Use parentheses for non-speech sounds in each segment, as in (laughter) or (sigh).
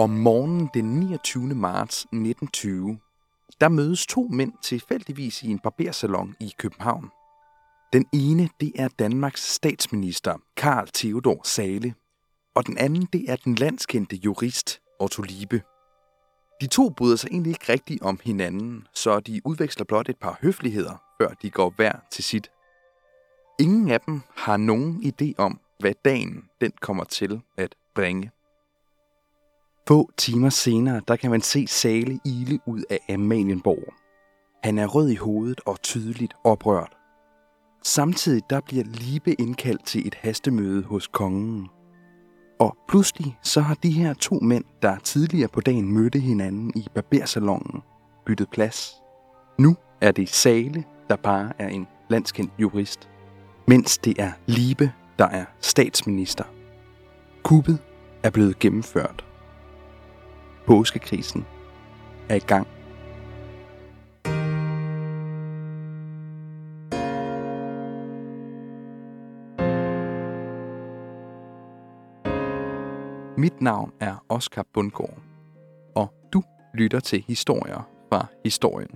Om morgenen den 29. marts 1920, der mødes to mænd tilfældigvis i en barbersalon i København. Den ene, det er Danmarks statsminister, Karl Theodor Sale, og den anden, det er den landskendte jurist, Otto Liebe. De to bryder sig egentlig ikke rigtigt om hinanden, så de udveksler blot et par høfligheder, før de går hver til sit. Ingen af dem har nogen idé om, hvad dagen den kommer til at bringe. Få timer senere, der kan man se Sale ile ud af Amalienborg. Han er rød i hovedet og tydeligt oprørt. Samtidig der bliver Libe indkaldt til et hastemøde hos kongen. Og pludselig så har de her to mænd, der tidligere på dagen mødte hinanden i barbersalongen, byttet plads. Nu er det Sale, der bare er en landskendt jurist, mens det er Libe, der er statsminister. Kuppet er blevet gennemført. Påskekrisen er i gang. Mit navn er Oscar Bundgaard, og du lytter til historier fra historien.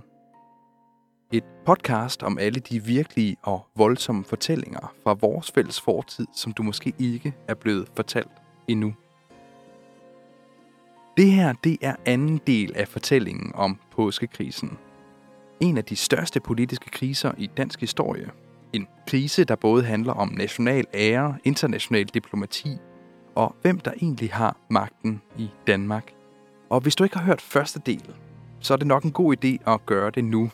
Et podcast om alle de virkelige og voldsomme fortællinger fra vores fælles fortid, som du måske ikke er blevet fortalt endnu. Det her, det er anden del af fortællingen om påskekrisen. En af de største politiske kriser i dansk historie. En krise, der både handler om national ære, international diplomati og hvem der egentlig har magten i Danmark. Og hvis du ikke har hørt første del, så er det nok en god idé at gøre det nu.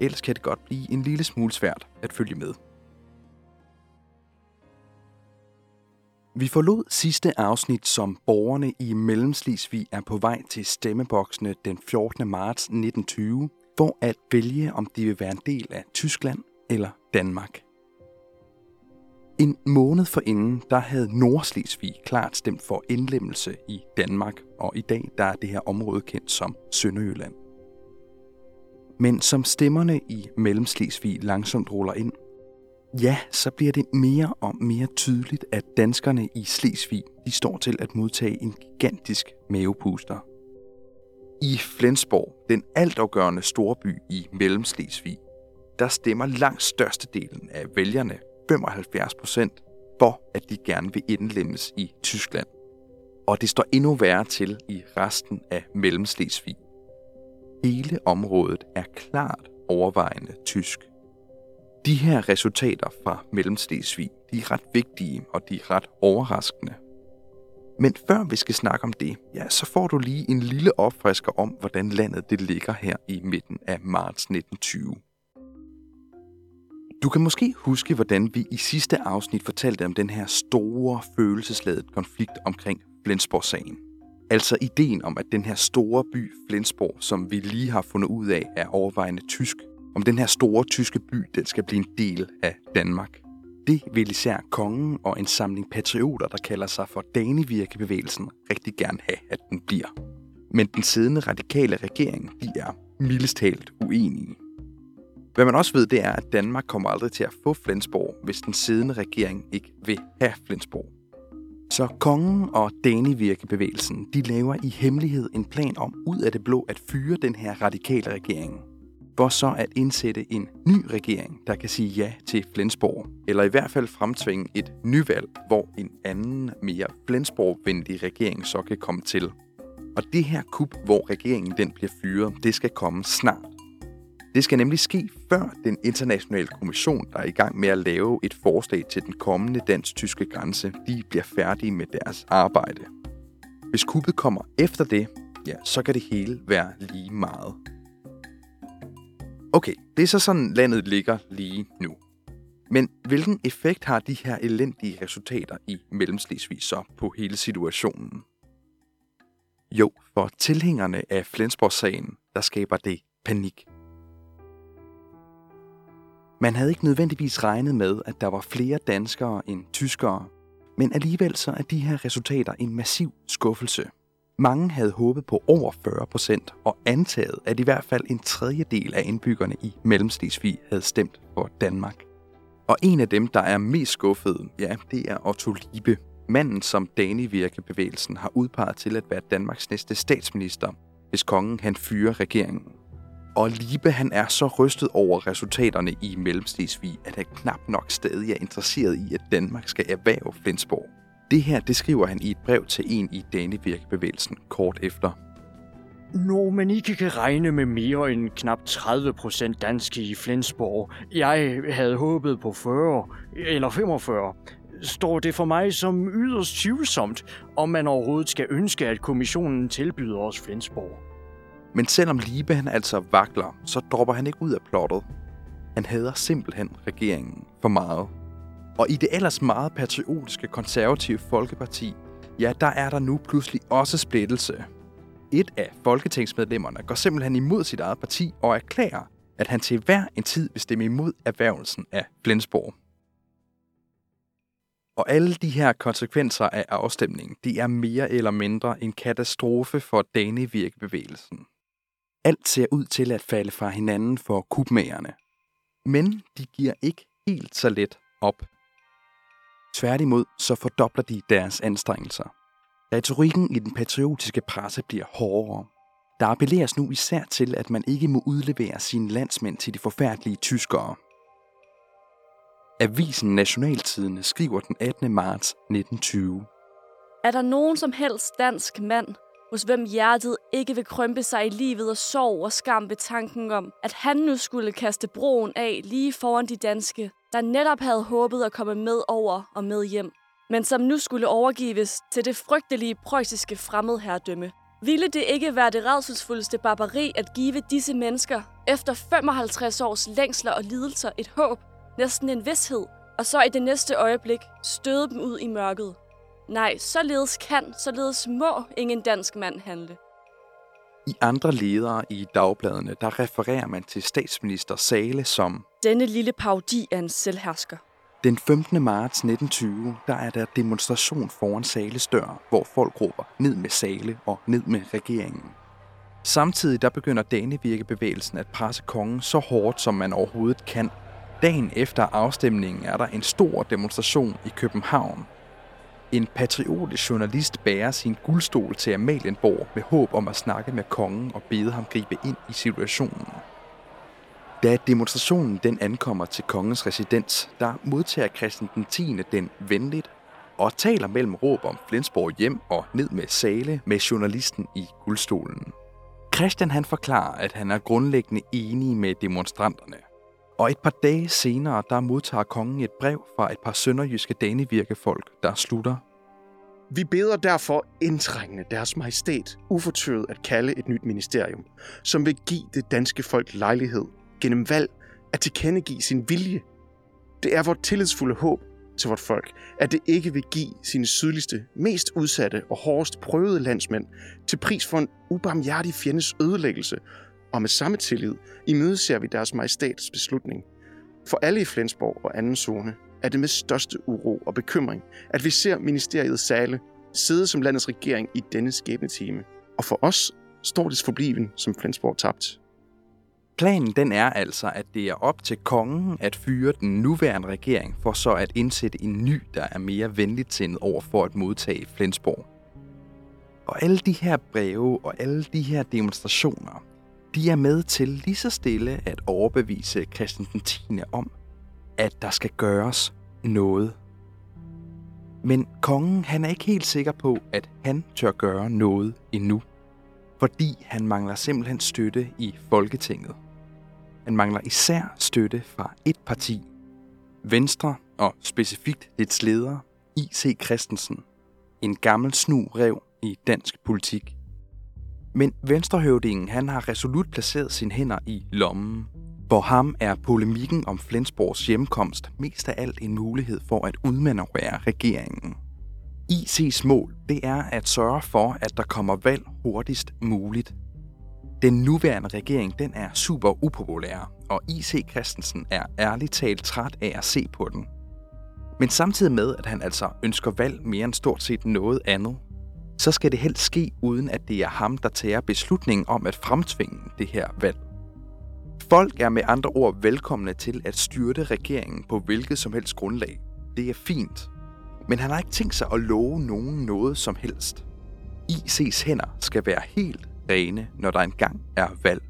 Ellers kan det godt blive en lille smule svært at følge med. Vi forlod sidste afsnit, som borgerne i Mellemslisvig er på vej til stemmeboksene den 14. marts 1920, for at vælge, om de vil være en del af Tyskland eller Danmark. En måned forinden, der havde Nordslesvig klart stemt for indlemmelse i Danmark, og i dag der er det her område kendt som Sønderjylland. Men som stemmerne i Mellemslesvig langsomt ruller ind, ja, så bliver det mere og mere tydeligt, at danskerne i Slesvig de står til at modtage en gigantisk mavepuster. I Flensborg, den altafgørende storby i Mellemslesvig, der stemmer langt størstedelen af vælgerne 75 procent for, at de gerne vil indlemmes i Tyskland. Og det står endnu værre til i resten af Mellemslesvig. Hele området er klart overvejende tysk. De her resultater fra Mellemslesvig, de er ret vigtige, og de er ret overraskende. Men før vi skal snakke om det, ja, så får du lige en lille opfrisker om, hvordan landet det ligger her i midten af marts 1920. Du kan måske huske, hvordan vi i sidste afsnit fortalte om den her store følelsesladet konflikt omkring Flensborg-sagen. Altså ideen om, at den her store by Flensborg, som vi lige har fundet ud af, er overvejende tysk, om den her store tyske by, den skal blive en del af Danmark. Det vil især kongen og en samling patrioter, der kalder sig for Danevirkebevægelsen, rigtig gerne have, at den bliver. Men den siddende radikale regering, de er mildest talt uenige. Hvad man også ved, det er, at Danmark kommer aldrig til at få Flensborg, hvis den siddende regering ikke vil have Flensborg. Så kongen og Danevirkebevægelsen, de laver i hemmelighed en plan om ud af det blå at fyre den her radikale regering. For så at indsætte en ny regering, der kan sige ja til Flensborg, eller i hvert fald fremtvinge et nyvalg, hvor en anden, mere Flensborg-venlig regering så kan komme til. Og det her kup, hvor regeringen den bliver fyret, det skal komme snart. Det skal nemlig ske før den internationale kommission, der er i gang med at lave et forslag til den kommende dansk-tyske grænse, de bliver færdige med deres arbejde. Hvis kuppet kommer efter det, ja, så kan det hele være lige meget. Okay, det er så sådan landet ligger lige nu. Men hvilken effekt har de her elendige resultater i Mellemslesvig så på hele situationen? Jo, for tilhængerne af Flensborg-sagen, der skaber det panik. Man havde ikke nødvendigvis regnet med, at der var flere danskere end tyskere, men alligevel så er de her resultater en massiv skuffelse. Mange havde håbet på over 40 procent og antaget, at i hvert fald en tredjedel af indbyggerne i Mellemslesvig havde stemt for Danmark. Og en af dem, der er mest skuffet, ja, det er Otto Liebe. Manden, som Danivirkebevægelsen har udpeget til at være Danmarks næste statsminister, hvis kongen han fyrer regeringen. Og Libe han er så rystet over resultaterne i Mellemstigsvig, at han knap nok stadig er interesseret i, at Danmark skal erhverve Flensborg. Det her, det skriver han i et brev til en i Danevirkebevægelsen kort efter. Når man ikke kan regne med mere end knap 30 procent danske i Flensborg, jeg havde håbet på 40 eller 45, står det for mig som yderst tvivlsomt, om man overhovedet skal ønske, at kommissionen tilbyder os Flensborg. Men selvom Libe han altså vakler, så dropper han ikke ud af plottet. Han hader simpelthen regeringen for meget. Og i det ellers meget patriotiske konservative Folkeparti, ja, der er der nu pludselig også splittelse. Et af folketingsmedlemmerne går simpelthen imod sit eget parti og erklærer, at han til hver en tid vil stemme imod erhvervelsen af Flensborg. Og alle de her konsekvenser af afstemningen, de er mere eller mindre en katastrofe for Danevirkebevægelsen. Alt ser ud til at falde fra hinanden for kubmagerne. Men de giver ikke helt så let op. Tværtimod så fordobler de deres anstrengelser. Retorikken i den patriotiske presse bliver hårdere. Der appelleres nu især til, at man ikke må udlevere sine landsmænd til de forfærdelige tyskere. Avisen Nationaltidene skriver den 18. marts 1920. Er der nogen som helst dansk mand, hos hvem hjertet ikke vil krømpe sig i livet og sorg og skam ved tanken om, at han nu skulle kaste broen af lige foran de danske, der netop havde håbet at komme med over og med hjem, men som nu skulle overgives til det frygtelige preussiske fremmedherredømme. Ville det ikke være det redselsfuldeste barbari at give disse mennesker, efter 55 års længsler og lidelser, et håb, næsten en vidshed, og så i det næste øjeblik støde dem ud i mørket? Nej, således kan, således må ingen dansk mand handle. I andre ledere i dagbladene, der refererer man til statsminister Sale som Denne lille paudi er en selvhersker. Den 15. marts 1920, der er der demonstration foran Sales dør, hvor folk råber ned med Sale og ned med regeringen. Samtidig der begynder Danevirkebevægelsen at presse kongen så hårdt, som man overhovedet kan. Dagen efter afstemningen er der en stor demonstration i København. En patriotisk journalist bærer sin guldstol til Amalienborg med håb om at snakke med kongen og bede ham gribe ind i situationen. Da demonstrationen den ankommer til kongens residens, der modtager Christian den 10. den venligt og taler mellem råb om Flensborg hjem og ned med sale med journalisten i guldstolen. Christian han forklarer, at han er grundlæggende enig med demonstranterne. Og et par dage senere, der modtager kongen et brev fra et par sønderjyske danevirkefolk, der slutter. Vi beder derfor indtrængende deres majestæt ufortøvet at kalde et nyt ministerium, som vil give det danske folk lejlighed gennem valg at tilkendegive sin vilje. Det er vort tillidsfulde håb til vort folk, at det ikke vil give sine sydligste, mest udsatte og hårdest prøvede landsmænd til pris for en ubarmhjertig fjendes ødelæggelse, og med samme tillid imødeser vi deres majestats beslutning. For alle i Flensborg og anden zone er det med største uro og bekymring, at vi ser ministeriet Sale sidde som landets regering i denne skæbnetime. Og for os står det forbliven som Flensborg tabt. Planen den er altså, at det er op til kongen at fyre den nuværende regering for så at indsætte en ny, der er mere venligt sindet over for at modtage Flensborg. Og alle de her breve og alle de her demonstrationer, de er med til lige så stille at overbevise Christian den 10. om, at der skal gøres noget. Men kongen han er ikke helt sikker på, at han tør gøre noget endnu, fordi han mangler simpelthen støtte i Folketinget. Han mangler især støtte fra et parti. Venstre og specifikt dets leder, I.C. Christensen. En gammel snu rev i dansk politik. Men venstrehøvdingen han har resolut placeret sine hænder i lommen. For ham er polemikken om Flensborgs hjemkomst mest af alt en mulighed for at udmanøvrere regeringen. IC's mål det er at sørge for, at der kommer valg hurtigst muligt. Den nuværende regering den er super upopulær, og IC Christensen er ærligt talt træt af at se på den. Men samtidig med, at han altså ønsker valg mere end stort set noget andet, så skal det helst ske, uden at det er ham, der tager beslutningen om at fremtvinge det her valg. Folk er med andre ord velkomne til at styrte regeringen på hvilket som helst grundlag. Det er fint. Men han har ikke tænkt sig at love nogen noget som helst. IC's hænder skal være helt rene, når der engang er valg.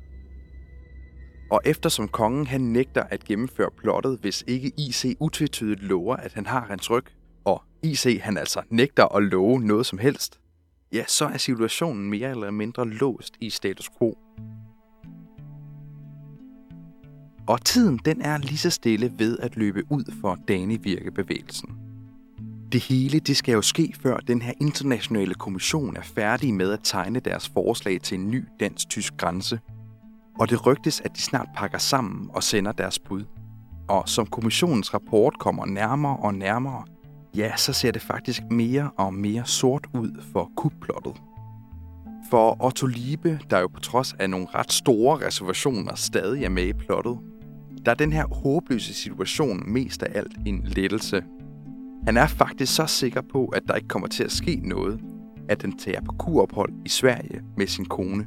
Og eftersom kongen han nægter at gennemføre plottet, hvis ikke IC utvetydigt lover, at han har hans ryg, og IC han altså nægter at love noget som helst, ja, så er situationen mere eller mindre låst i status quo. Og tiden den er lige så stille ved at løbe ud for Dani-virkebevægelsen. Det hele det skal jo ske, før den her internationale kommission er færdig med at tegne deres forslag til en ny dansk-tysk grænse. Og det rygtes, at de snart pakker sammen og sender deres bud. Og som kommissionens rapport kommer nærmere og nærmere, ja, så ser det faktisk mere og mere sort ud for kupplottet. For Otto Liebe, der jo på trods af nogle ret store reservationer stadig er med i plottet, der er den her håbløse situation mest af alt en lettelse. Han er faktisk så sikker på, at der ikke kommer til at ske noget, at den tager på kurophold i Sverige med sin kone.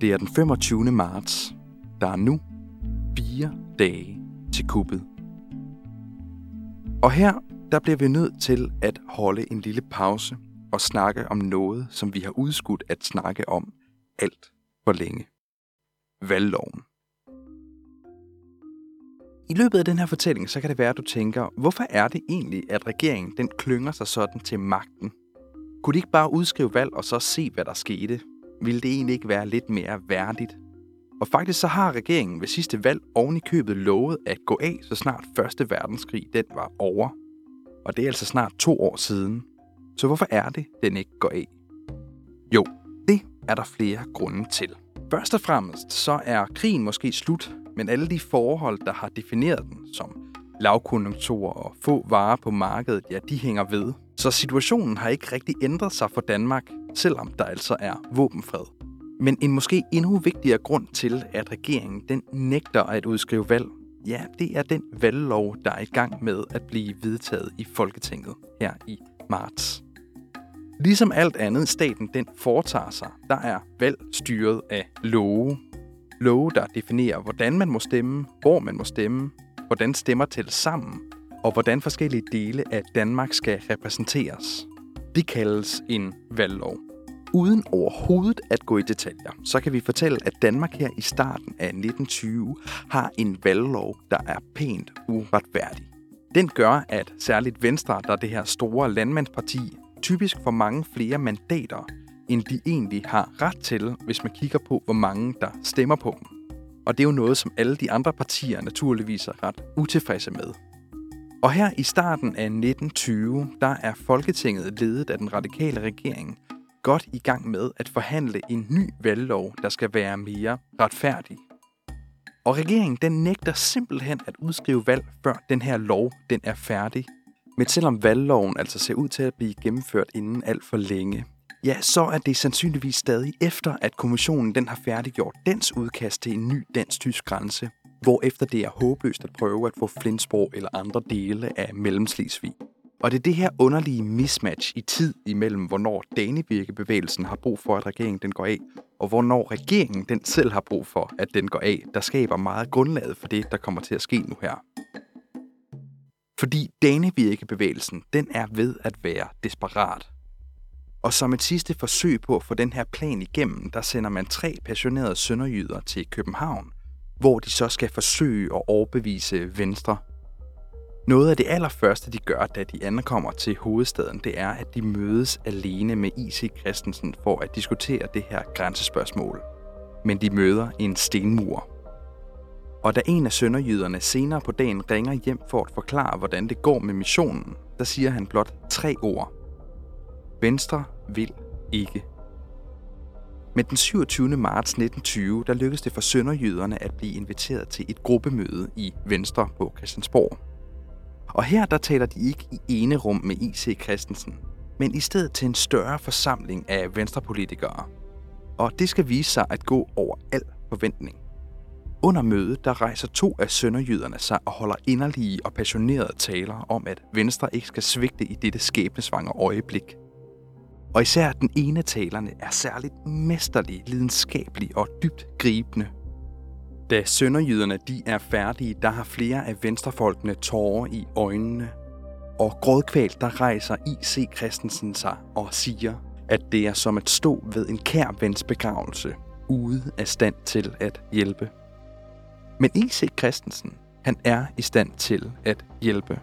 Det er den 25. marts. Der er nu fire dage til kuppet. Og her der bliver vi nødt til at holde en lille pause og snakke om noget, som vi har udskudt at snakke om alt for længe. Valgloven. I løbet af den her fortælling, så kan det være, at du tænker, hvorfor er det egentlig, at regeringen den klynger sig sådan til magten? Kunne de ikke bare udskrive valg og så se, hvad der skete? Ville det egentlig ikke være lidt mere værdigt? Og faktisk så har regeringen ved sidste valg oven i købet lovet at gå af, så snart Første Verdenskrig den var over. Og det er altså snart to år siden. Så hvorfor er det, den ikke går af? Jo, det er der flere grunde til. Først og fremmest så er krigen måske slut, men alle de forhold, der har defineret den, som lavkonjunktur og få varer på markedet, ja, de hænger ved. Så situationen har ikke rigtig ændret sig for Danmark, selvom der altså er våbenfred. Men en måske endnu vigtigere grund til, at regeringen den nægter at udskrive valg, ja, det er den valglov, der er i gang med at blive vedtaget i Folketinget her i marts. Ligesom alt andet staten den foretager sig, der er valg styret af love. Love, der definerer, hvordan man må stemme, hvor man må stemme, hvordan stemmer til sammen, og hvordan forskellige dele af Danmark skal repræsenteres. Det kaldes en valglov. Uden overhovedet at gå i detaljer, så kan vi fortælle, at Danmark her i starten af 1920 har en valglov, der er pænt uretfærdig. Den gør, at særligt Venstre, der er det her store landmandsparti, typisk får mange flere mandater, end de egentlig har ret til, hvis man kigger på, hvor mange der stemmer på dem. Og det er jo noget, som alle de andre partier naturligvis er ret utilfredse med. Og her i starten af 1920, der er Folketinget ledet af den radikale regering godt i gang med at forhandle en ny valglov, der skal være mere retfærdig. Og regeringen den nægter simpelthen at udskrive valg, før den her lov den er færdig. Men selvom valgloven altså ser ud til at blive gennemført inden alt for længe, ja, så er det sandsynligvis stadig efter, at kommissionen den har færdiggjort dens udkast til en ny dansk-tysk grænse, hvor efter det er håbløst at prøve at få Flensborg eller andre dele af Mellemslesvig. Og det er det her underlige mismatch i tid imellem, hvornår Danevirkebevægelsen har brug for, at regeringen den går af, og hvornår regeringen den selv har brug for, at den går af, der skaber meget grundlaget for det, der kommer til at ske nu her. Fordi Danevirkebevægelsen, den er ved at være desperat. Og som et sidste forsøg på at få den her plan igennem, der sender man tre passionerede sønderjyder til København, hvor de så skal forsøge at overbevise Venstre noget af det allerførste, de gør, da de ankommer til hovedstaden, det er, at de mødes alene med I.C. Christensen for at diskutere det her grænsespørgsmål. Men de møder en stenmur. Og da en af sønderjyderne senere på dagen ringer hjem for at forklare, hvordan det går med missionen, der siger han blot tre ord. Venstre vil ikke. Men den 27. marts 1920, der lykkedes det for sønderjyderne at blive inviteret til et gruppemøde i Venstre på Christiansborg. Og her der taler de ikke i ene rum med I.C. Christensen, men i stedet til en større forsamling af venstrepolitikere. Og det skal vise sig at gå over al forventning. Under mødet der rejser to af sønderjyderne sig og holder inderlige og passionerede taler om, at Venstre ikke skal svigte i dette skæbnesvangre øjeblik. Og især den ene talerne er særligt mesterlig, lidenskabelig og dybt gribende da sønderjyderne de er færdige, der har flere af venstrefolkene tårer i øjnene. Og grådkvalt, der rejser I.C. Christensen sig og siger, at det er som at stå ved en kær vens begravelse, ude af stand til at hjælpe. Men I.C. Christensen, han er i stand til at hjælpe.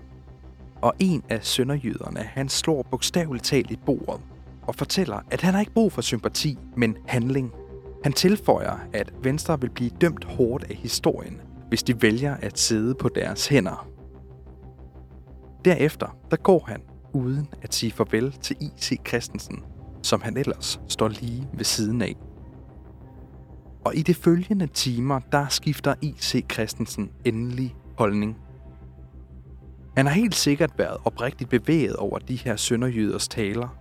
Og en af sønderjyderne, han slår bogstaveligt talt i bordet og fortæller, at han har ikke brug for sympati, men handling. Han tilføjer, at Venstre vil blive dømt hårdt af historien, hvis de vælger at sidde på deres hænder. Derefter, der går han, uden at sige farvel til I.C. Christensen, som han ellers står lige ved siden af. Og i de følgende timer, der skifter I.C. Christensen endelig holdning. Han har helt sikkert været oprigtigt bevæget over de her sønderjyders taler,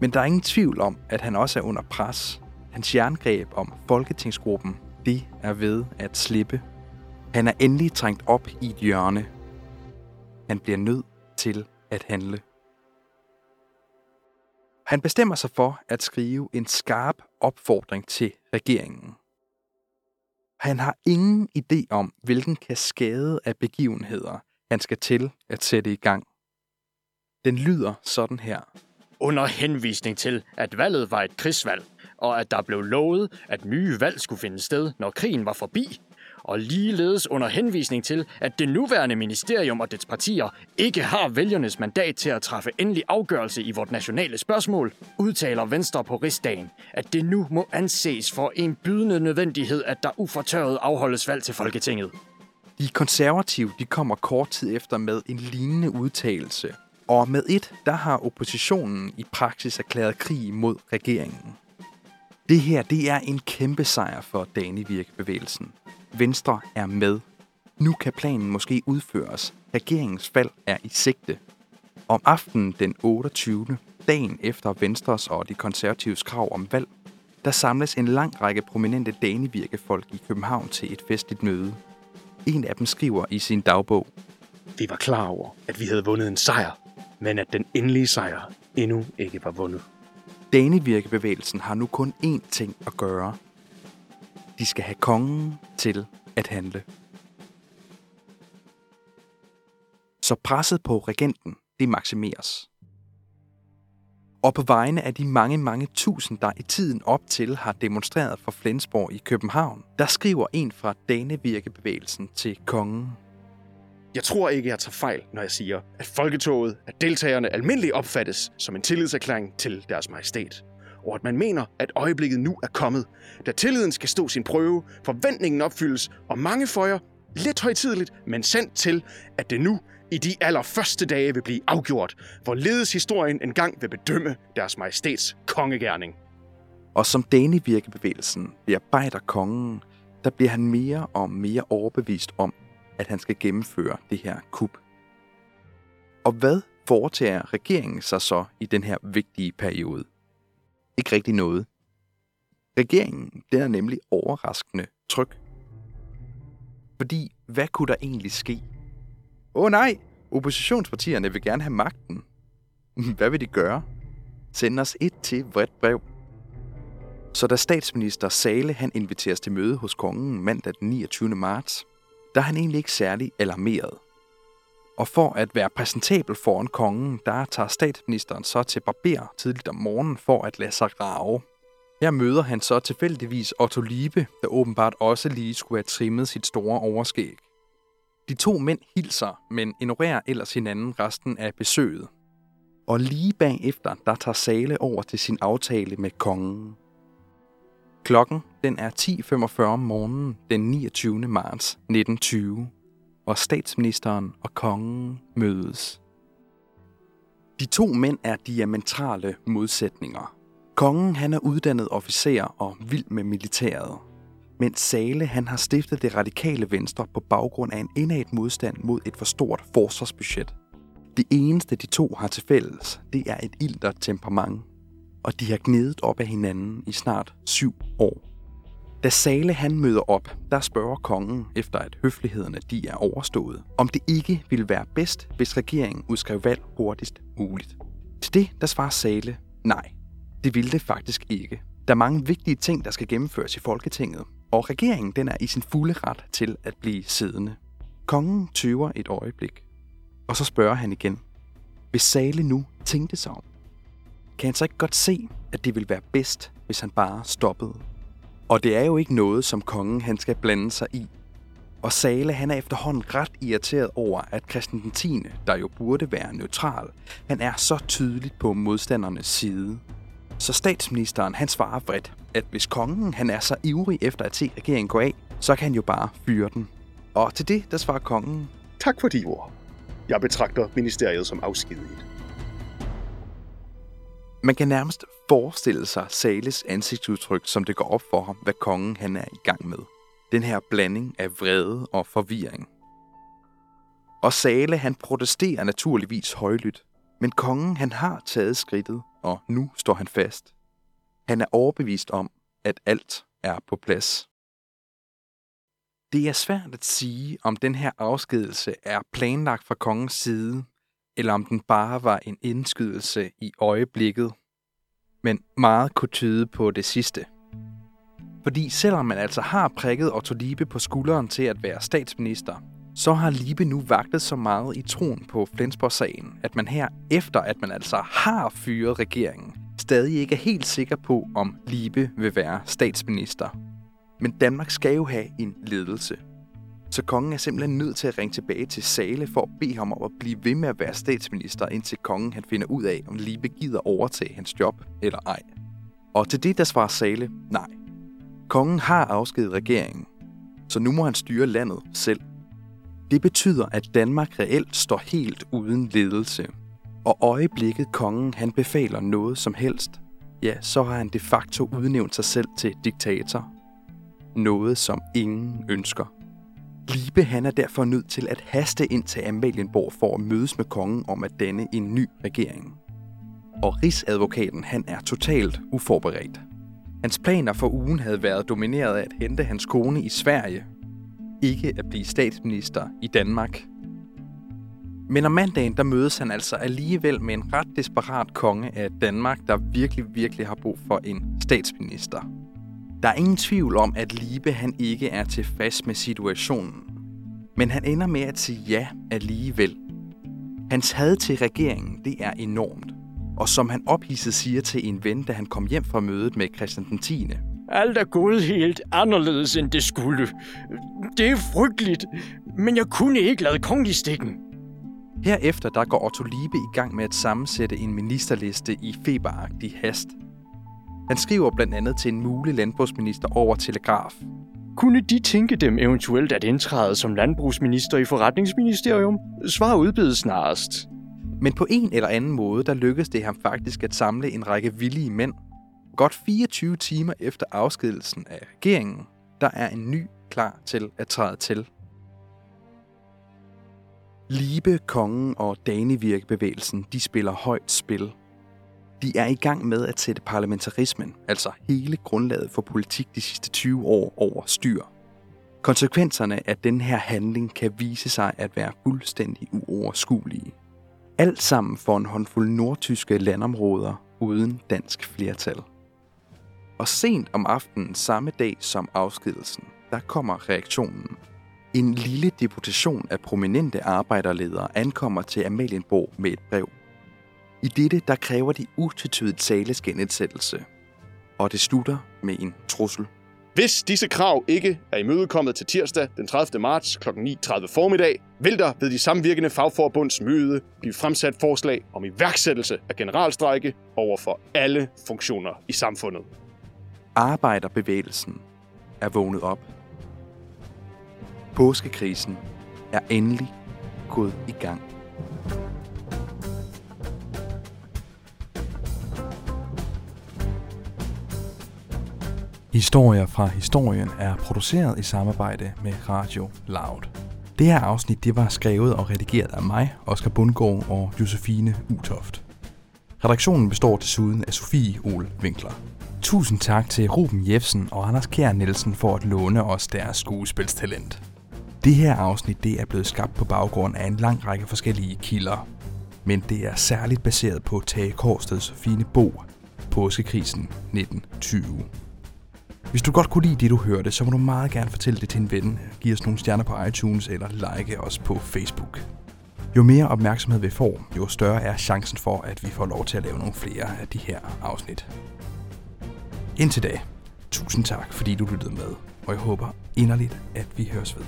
men der er ingen tvivl om, at han også er under pres. Hans jerngreb om Folketingsgruppen, det er ved at slippe. Han er endelig trængt op i et hjørne. Han bliver nødt til at handle. Han bestemmer sig for at skrive en skarp opfordring til regeringen. Han har ingen idé om, hvilken kaskade af begivenheder han skal til at sætte i gang. Den lyder sådan her. Under henvisning til, at valget var et krigsvalg, og at der blev lovet, at nye valg skulle finde sted, når krigen var forbi, og ligeledes under henvisning til, at det nuværende ministerium og dets partier ikke har vælgernes mandat til at træffe endelig afgørelse i vort nationale spørgsmål, udtaler Venstre på rigsdagen, at det nu må anses for en bydende nødvendighed, at der ufortørret afholdes valg til Folketinget. De konservative de kommer kort tid efter med en lignende udtalelse, og med et, der har oppositionen i praksis erklæret krig mod regeringen. Det her, det er en kæmpe sejr for Danivirk-bevægelsen. Venstre er med. Nu kan planen måske udføres. Regeringens fald er i sigte. Om aftenen den 28. dagen efter Venstres og de konservatives krav om valg, der samles en lang række prominente Danivirke-folk i København til et festligt møde. En af dem skriver i sin dagbog, Vi var klar over, at vi havde vundet en sejr, men at den endelige sejr endnu ikke var vundet. Danevirkebevægelsen har nu kun én ting at gøre. De skal have kongen til at handle. Så presset på regenten, det maksimeres. Og på vegne af de mange, mange tusind, der i tiden op til har demonstreret for Flensborg i København, der skriver en fra Danevirkebevægelsen til kongen. Jeg tror ikke, jeg tager fejl, når jeg siger, at folketoget af deltagerne almindeligt opfattes som en tillidserklæring til deres majestæt. Og at man mener, at øjeblikket nu er kommet, da tilliden skal stå sin prøve, forventningen opfyldes, og mange føjer, lidt højtidligt, men sendt til, at det nu i de allerførste dage vil blive afgjort, hvorledes historien engang vil bedømme deres majestæts kongegærning. Og som Danevirkebevægelsen bearbejder kongen, der bliver han mere og mere overbevist om, at han skal gennemføre det her kup. Og hvad foretager regeringen sig så i den her vigtige periode? Ikke rigtig noget. Regeringen den er nemlig overraskende tryg. Fordi hvad kunne der egentlig ske? Åh oh, nej, oppositionspartierne vil gerne have magten. (laughs) Hvad vil de gøre? Send os et til vredt brev. Så da statsminister Sale han inviteres til møde hos kongen mandag den 29. marts, der er han egentlig ikke særlig alarmeret. Og for at være præsentabel foran kongen, der tager statsministeren så til barber tidligt om morgenen for at lade sig rave. Her møder han så tilfældigvis Otto Liebe, der åbenbart også lige skulle have trimmet sit store overskæg. De to mænd hilser, men ignorerer ellers hinanden resten af besøget. Og lige bagefter, der tager Sale over til sin aftale med kongen. Klokken den er 10.45 om morgenen den 29. marts 1920, og statsministeren og kongen mødes. De to mænd er diametrale modsætninger. Kongen han er uddannet officer og vild med militæret, mens Sale han har stiftet det radikale venstre på baggrund af en indad modstand mod et for stort forsvarsbudget. Det eneste de to har til fælles, det er et ilter temperament, og de har gnedet op af hinanden i snart syv år. Da Sale han møder op, der spørger kongen, efter at høflighederne de er overstået, om det ikke ville være bedst, hvis regeringen udskrev valg hurtigst muligt. Til det, der svarer Sale, nej, det ville det faktisk ikke. Der er mange vigtige ting, der skal gennemføres i Folketinget, og regeringen den er i sin fulde ret til at blive siddende. Kongen tøver et øjeblik, og så spørger han igen. Hvis Sale nu tænkte sig om, kan han så ikke godt se, at det ville være bedst, hvis han bare stoppede? Og det er jo ikke noget, som kongen han skal blande sig i. Og Sale han er efterhånden ret irriteret over, at Christian den 10., der jo burde være neutral, han er så tydeligt på modstandernes side. Så statsministeren han svarer vredt, at hvis kongen han er så ivrig efter at se regeringen gå af, så kan han jo bare fyre den. Og til det, der svarer kongen, Tak for de ord. Jeg betragter ministeriet som afskediget. Man kan nærmest forestille sig Sales ansigtsudtryk, som det går op for ham, hvad kongen han er i gang med. Den her blanding af vrede og forvirring. Og Sale han protesterer naturligvis højlydt, men kongen han har taget skridtet, og nu står han fast. Han er overbevist om, at alt er på plads. Det er svært at sige, om den her afskedelse er planlagt fra kongens side, eller om den bare var en indskydelse i øjeblikket. Men meget kunne tyde på det sidste. Fordi selvom man altså har prikket Otto Liebe på skulderen til at være statsminister, så har Liebe nu vagtet så meget i troen på Flensborg-sagen, at man her, efter at man altså har fyret regeringen, stadig ikke er helt sikker på, om Liebe vil være statsminister. Men Danmark skal jo have en ledelse. Så kongen er simpelthen nødt til at ringe tilbage til Sale for at bede ham om at blive ved med at være statsminister, indtil kongen han finder ud af, om Libe gider overtage hans job eller ej. Og til det der svarer Sale, nej. Kongen har afskedet regeringen, så nu må han styre landet selv. Det betyder, at Danmark reelt står helt uden ledelse. Og øjeblikket kongen han befaler noget som helst, ja, så har han de facto udnævnt sig selv til diktator. Noget, som ingen ønsker. Libe han er derfor nødt til at haste ind til Amalienborg for at mødes med kongen om at danne en ny regering. Og Rigsadvokaten han er totalt uforberedt. Hans planer for ugen havde været domineret af at hente hans kone i Sverige. Ikke at blive statsminister i Danmark. Men om mandagen, der mødes han altså alligevel med en ret desperat konge af Danmark, der virkelig, virkelig har brug for en statsminister. Der er ingen tvivl om, at Libe han ikke er tilfreds med situationen. Men han ender med at sige ja alligevel. Hans had til regeringen, det er enormt. Og som han ophidset siger til en ven, da han kom hjem fra mødet med Christian den 10. Alt er gået helt anderledes, end det skulle. Det er frygteligt, men jeg kunne ikke lade kongen i stikken. Herefter der går Otto Liebe i gang med at sammensætte en ministerliste i feberagtig hast. Han skriver blandt andet til en mulig landbrugsminister over telegraf. Kunne de tænke dem eventuelt at indtræde som landbrugsminister i forretningsministerium? Svar udbedes snarest. Men på en eller anden måde, der lykkedes det ham faktisk at samle en række villige mænd. Godt 24 timer efter afskedelsen af regeringen, der er en ny klar til at træde til. Libe, kongen og Danevirkebevægelsen, de spiller højt spil. De er i gang med at sætte parlamentarismen, altså hele grundlaget for politik de sidste 20 år, over styr. Konsekvenserne af den her handling kan vise sig at være fuldstændig uoverskuelige. Alt sammen for en håndfuld nordtyske landområder uden dansk flertal. Og sent om aftenen samme dag som afskedelsen, der kommer reaktionen. En lille deputation af prominente arbejderledere ankommer til Amalienborg med et brev. I dette der kræver de utvetydigt Sales genindsættelse. Og det slutter med en trussel. Hvis disse krav ikke er imødekommet til tirsdag den 30. marts kl. 9.30 formiddag, vil der ved de samvirkende fagforbunds møde blive fremsat forslag om iværksættelse af generalstrække over for alle funktioner i samfundet. Arbejderbevægelsen er vågnet op. Påskekrisen er endelig gået i gang. Historier fra historien er produceret i samarbejde med Radio Loud. Det her afsnit det var skrevet og redigeret af mig, Oscar Bundgaard og Josefine Utoft. Redaktionen består desuden af Sofie Ol Winkler. Tusind tak til Ruben Jebsen og Anders Kjær Nielsen for at låne os deres skuespilstalent. Det her afsnit det er blevet skabt på baggrund af en lang række forskellige kilder. Men det er særligt baseret på Tage Korsteds fine bog, Påskekrisen 1920. Hvis du godt kunne lide det, du hørte, så må du meget gerne fortælle det til en ven. Giv os nogle stjerner på iTunes eller like os på Facebook. Jo mere opmærksomhed vi får, jo større er chancen for, at vi får lov til at lave nogle flere af de her afsnit. Indtil da, tusind tak, fordi du lyttede med, og jeg håber inderligt, at vi høres ved.